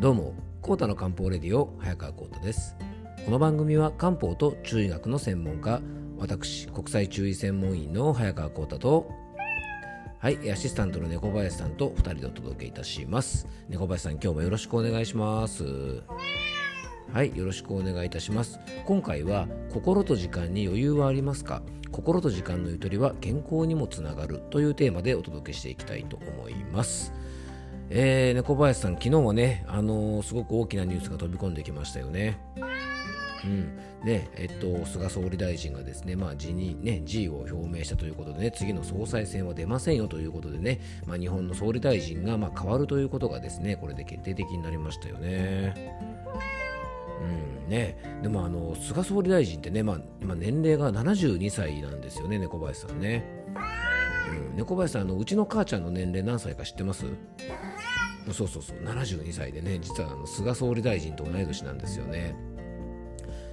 どうもコータの漢方レディオ早川コータです。この番組は漢方と中医学の専門家私国際中医専門医の早川コータとはいアシスタントの猫林さんと2人でお届けいたします。猫林さん今日もよろしくお願いします。はいよろしくお願いいたします。今回は心と時間に余裕はありますか？心と時間のゆとりは健康にもつながるというテーマでお届けしていきたいと思います。えー、猫林さん、昨日はね、あのー、すごく大きなニュースが飛び込んできましたよね。うん、で、えっと、菅総理大臣がですね、まあ、辞任、ね、辞意を表明したということでね、次の総裁選は出ませんよということでね、まあ、日本の総理大臣がまあ変わるということがですね、これで決定的になりましたよね。うんね、でもあの菅総理大臣ってね、まあ、今年齢が72歳なんですよね、猫林さんね。うん、猫林さんあの、うちの母ちゃんの年齢何歳か知ってます？そうそうそう。72歳でね実はあの菅総理大臣と同い年なんですよね。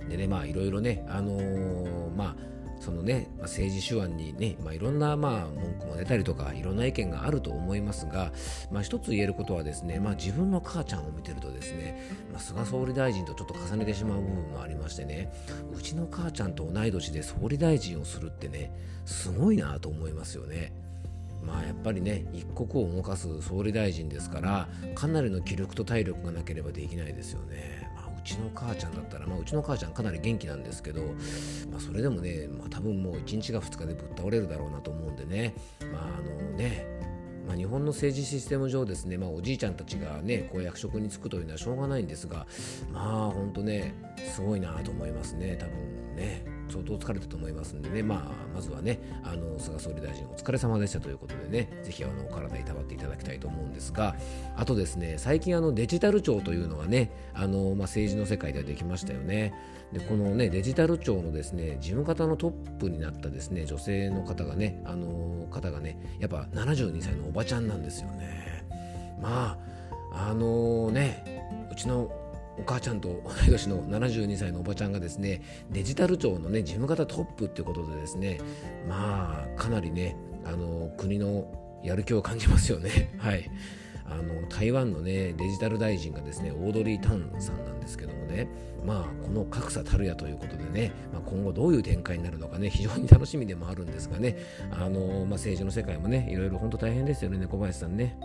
でねまあいろいろねあのー、まあそのね、まあ、政治手腕にね、まあ、いろんなまあ文句も出たりとかいろんな意見があると思いますが、まあ、一つ言えることはですね、まあ、自分の母ちゃんを見てるとですね、まあ、菅総理大臣とちょっと重ねてしまう部分もありましてねうちの母ちゃんと同い年で総理大臣をするってねすごいなと思いますよね。まあやっぱりね一国を動かす総理大臣ですからかなりの気力と体力がなければできないですよね。うちの母ちゃんだったら、まあ、うちの母ちゃんかなり元気なんですけど、まあ、それでもね、まあ、多分もう1日か2日でぶっ倒れるだろうなと思うんでね。まああのねまあ、日本の政治システム上ですね、まあ、おじいちゃんたちがねこう役職に就くというのはしょうがないんですがまあ本当ねすごいなと思いますね多分ね。相当疲れたと思いますんでね、まあ、まずはね、あの菅総理大臣お疲れ様でしたということでね、ぜひあのお体いたわっていただきたいと思うんですが、あとですね、最近あのデジタル庁というのがね、あのまあ、政治の世界ではできましたよね。でこのねデジタル庁のですね事務方のトップになったですね女性の方がねあの方がねやっぱ72歳のおばちゃんなんですよね。まああのねうちのお母ちゃんと同い年の72歳のおばちゃんがですねデジタル庁のね事務方トップっていうことでですねまあかなりねあの国のやる気を感じますよね。はい。あの台湾のねデジタル大臣がですねオードリー・タンさんなんですけどもねまあこの格差たるやということでね、まあ、今後どういう展開になるのかね非常に楽しみでもあるんですがねあの、まあ、政治の世界もねいろいろ本当大変ですよね小林さんね。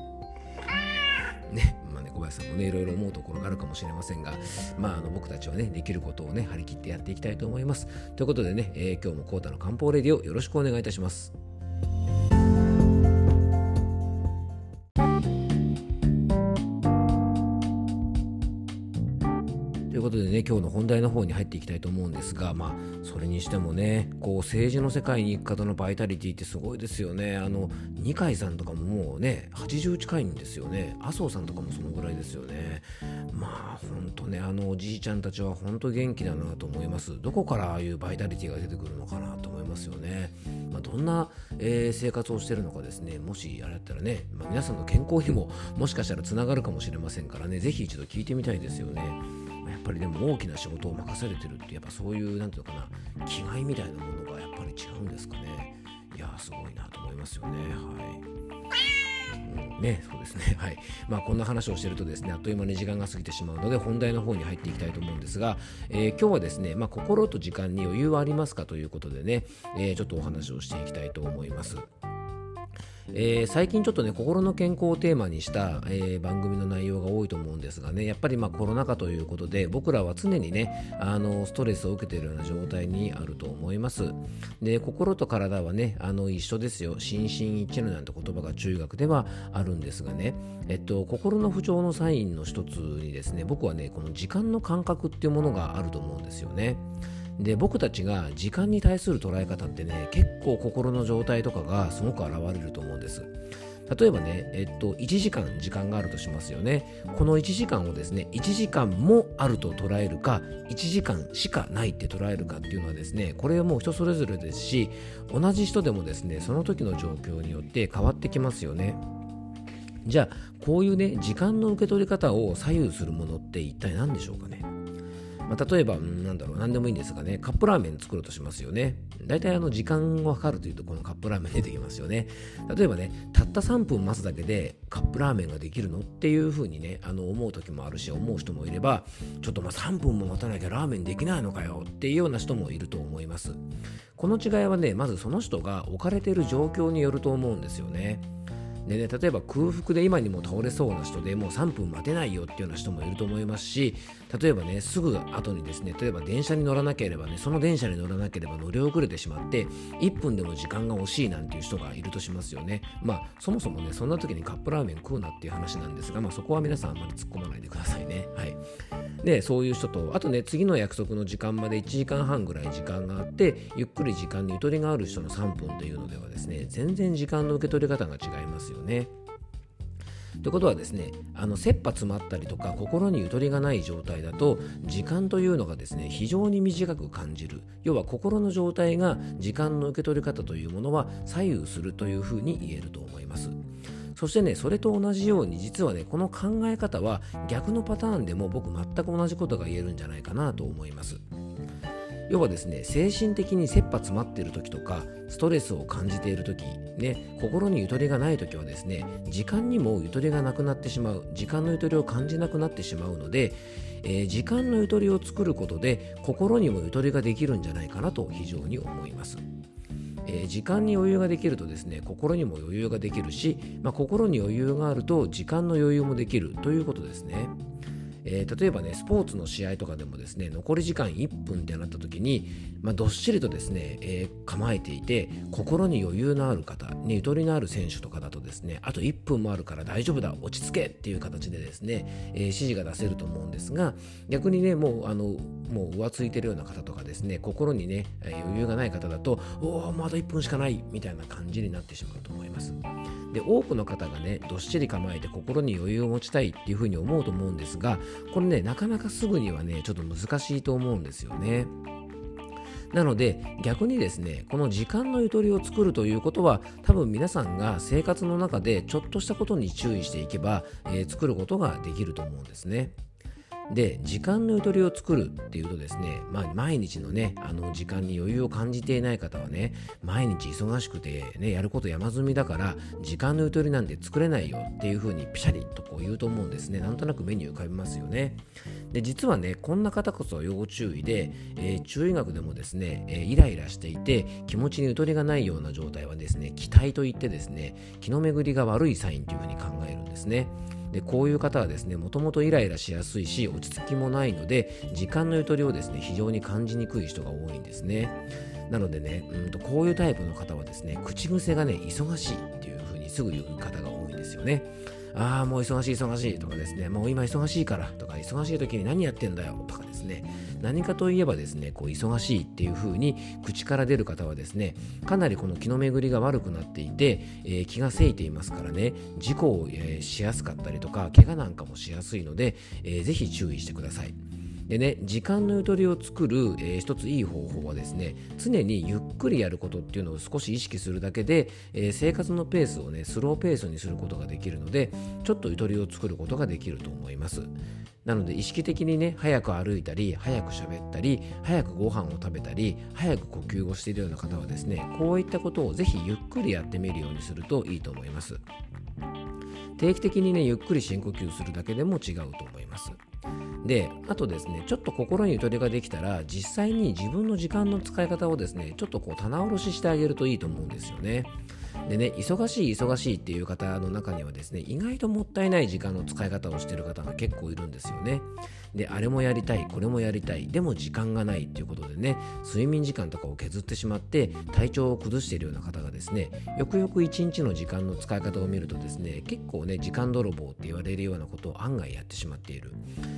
ね。小林さんもねいろいろ思うところがあるかもしれませんが、まあ、あの僕たちはねできることをね張り切ってやっていきたいと思います。ということでね、えー、今日もコータの漢方レディオよろしくお願いいたします。いうことでね今日の本題の方に入っていきたいと思うんですがまあそれにしてもねこう政治の世界に行く方のバイタリティってすごいですよね。あの二階さんとかももうね80近いんですよね。麻生さんとかもそのぐらいですよね。まあほんとねあのおじいちゃんたちは本当元気だなと思います。どこからああいうバイタリティが出てくるのかなと思いますよね、まあ、どんな、えー、生活をしてるのかですね。もしあれだったらね、まあ、皆さんの健康にももしかしたらつながるかもしれませんからね。是非一度聞いてみたいですよね。ぱりでも大きな仕事を任されてるってやっぱそういう何ていうのかな気概みたいなものがやっぱり違うんですかねいやすごいなと思いますよねはい。うん、ね、そうですね。はい。まあ、こんな話をしてるとですね、あっという間に時間が過ぎてしまうので、本題の方に入っていきたいと思うんですが、えー、今日はですね、まあ、心と時間に余裕はありますかということでね、えー、ちょっとお話をしていきたいと思います。えー、最近ちょっとね心の健康をテーマにした、えー、番組の内容ですがねやっぱりまあコロナ禍ということで僕らは常にねあのストレスを受けているような状態にあると思います。で心と体はねあの一緒ですよ。心身一致なんて言葉が中学ではあるんですがねえっと心の不調のサインの一つにですね僕はねこの時間の感覚っていうものがあると思うんですよね。で僕たちが時間に対する捉え方ってね結構心の状態とかがすごく現れると思うんです。例えばね、えっと、1時間時間があるとしますよね。この1時間をですね、1時間もあると捉えるか、1時間しかないって捉えるかっていうのはですね、これはもう人それぞれですし、同じ人でもですね、その時の状況によって変わってきますよね。じゃあ、こういうね、時間の受け取り方を左右するものって一体何でしょうかね？まあ、例えば、なんだろう、何でもいいんですがね、カップラーメン作ろうとしますよね。大体あの時間を計るというと、このカップラーメン出てきますよね。例えばね、たった3分待つだけでカップラーメンができるのっていうふうにね、あの思う時もあるし、思う人もいれば、ちょっとまあ3分も待たなきゃラーメンできないのかよっていうような人もいると思います。この違いはね、まずその人が置かれている状況によると思うんですよね。でね、例えば空腹で今にも倒れそうな人でもう3分待てないよっていうような人もいると思いますし例えばねすぐ後にですね例えば電車に乗らなければねその電車に乗らなければ乗り遅れてしまって1分でも時間が惜しいなんていう人がいるとしますよね。まあそもそもねそんな時にカップラーメン食うなっていう話なんですがまあそこは皆さんあんまり突っ込まないでくださいね。はい。でそういう人とあとね次の約束の時間まで1時間半ぐらい時間があってゆっくり時間にゆとりがある人の3分というのではですね全然時間の受け取り方が違いますよね。ということはですねあの切羽詰まったりとか心にゆとりがない状態だと時間というのがですね非常に短く感じる要は心の状態が時間の受け取り方というものは左右するというふうに言えると思いますそしてねそれと同じように実はねこの考え方は逆のパターンでも僕全く同じことが言えるんじゃないかなと思います要はですね精神的に切羽詰まっている時とかストレスを感じている時ね心にゆとりがない時はですね時間にもゆとりがなくなってしまう時間のゆとりを感じなくなってしまうので、えー、時間のゆとりを作ることで心にもゆとりができるんじゃないかなと非常に思います。えー、時間に余裕ができるとですね心にも余裕ができるし、まあ、心に余裕があると時間の余裕もできるということですね。えー、例えばねスポーツの試合とかでもですね残り時間1分ってなった時に、まあ、どっしりとですね、えー、構えていて心に余裕のある方にゆとりのある選手とかだとですねあと1分もあるから大丈夫だ落ち着けっていう形でですね、えー、指示が出せると思うんですが逆にねもうあのもう浮ついてるような方とかですね心にね余裕がない方だとおおまだ1分しかないみたいな感じになってしまうと思います。で多くの方がねどっしり構えて心に余裕を持ちたいっていうふうに思うと思うんですがこれねなかなかすぐにはねちょっと難しいと思うんですよねなので逆にですねこの時間のゆとりを作るということは多分皆さんが生活の中でちょっとしたことに注意していけば、えー、作ることができると思うんですね。で時間のゆとりを作るっていうとですね、まあ、毎日のねあの時間に余裕を感じていない方はね毎日忙しくて、ね、やること山積みだから時間のゆとりなんて作れないよっていうふうにピシャリとこう言うと思うんですね。なんとなく目に浮かびますよね。で実はねこんな方こそ要注意で、えー、中医学でもですね、えー、イライラしていて気持ちにゆとりがないような状態はですね気体といってですね気の巡りが悪いサインというふうに考えるんですね。でこういう方はですねもともとイライラしやすいし落ち着きもないので時間のゆとりをですね非常に感じにくい人が多いんですね。なのでねうんとこういうタイプの方はですね口癖がね忙しいっていうふうにすぐ言う方が多いんですよね。ああ、もう忙しい忙しいとかですね、もう今忙しいからとか、忙しい時に何やってんだよとかですね、何かといえばですね、こう忙しいっていう風に口から出る方はですね、かなりこの気の巡りが悪くなっていて、えー、気がせいていますからね、事故を、えー、しやすかったりとか、怪我なんかもしやすいので、えー、ぜひ注意してください。でね、時間のゆとりを作る、えー、一ついい方法はですね、常にゆっくりやることっていうのを少し意識するだけで、えー、生活のペースをね、スローペースにすることができるので、ちょっとゆとりを作ることができると思います。なので意識的にね、早く歩いたり、早く喋ったり、早くご飯を食べたり、早く呼吸をしているような方はですね、こういったことをぜひゆっくりやってみるようにするといいと思います。定期的にね、ゆっくり深呼吸するだけでも違うと思います。であとですねちょっと心にゆとりができたら実際に自分の時間の使い方をですねちょっとこう棚卸ししてあげるといいと思うんですよね。でね、忙しい忙しいっていう方の中にはですね、意外ともったいない時間の使い方をしてる方が結構いるんですよね。で、あれもやりたい、これもやりたい、でも時間がないっていうことでね、睡眠時間とかを削ってしまって体調を崩しているような方がですね、よくよく一日の時間の使い方を見るとですね、結構ね、時間泥棒って言われるようなことを案外やってしまっている。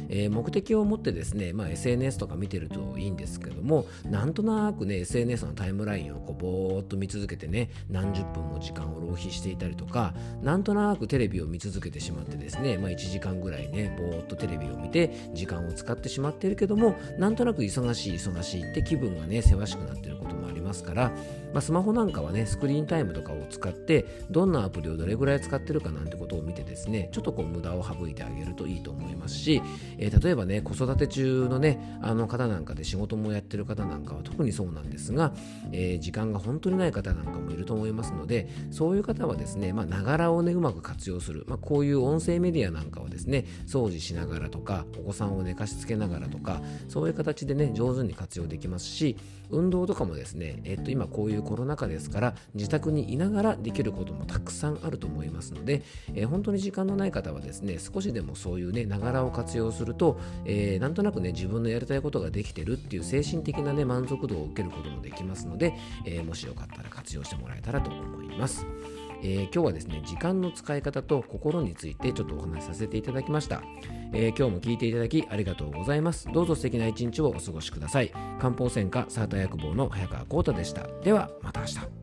えー、目的を持ってですね、まあ、SNS とか見てるといいんですけども、なんとなくね、SNS のタイムラインをこうぼーっと見続けてね、何十分も時間を浪費していたりとかなんとなくテレビを見続けてしまってですね、まあ、1時間ぐらいねぼーっとテレビを見て時時間を使ってしまっているけどもなんとなく忙しい忙しいって気分がねせわしくなっていることもあります。ますから、まあ、スマホなんかはねスクリーンタイムとかを使ってどんなアプリをどれぐらい使ってるかなんてことを見てですねちょっとこう無駄を省いてあげるといいと思いますし、えー、例えばね子育て中のねあの方なんかで仕事もやってる方なんかは特にそうなんですが、えー、時間が本当にない方なんかもいると思いますのでそういう方はですねながらをねうまく活用する、まあ、こういう音声メディアなんかをですね掃除しながらとかお子さんを寝かしつけながらとかそういう形でね上手に活用できますし運動とかもですね、えっと、今こういうコロナ禍ですから自宅にいながらできることもたくさんあると思いますので、えー、本当に時間のない方はですね少しでもそういうねながらを活用すると、えー、なんとなくね自分のやりたいことができてるっていう精神的なね満足度を受けることもできますので、えー、もしよかったら活用してもらえたらと思います。えー、今日はですね時間の使い方と心についてちょっとお話しさせていただきました、えー、今日も聞いていただきありがとうございます。どうぞ素敵な一日をお過ごしください。漢方専科サーター薬房の早川浩太でした。ではまた明日。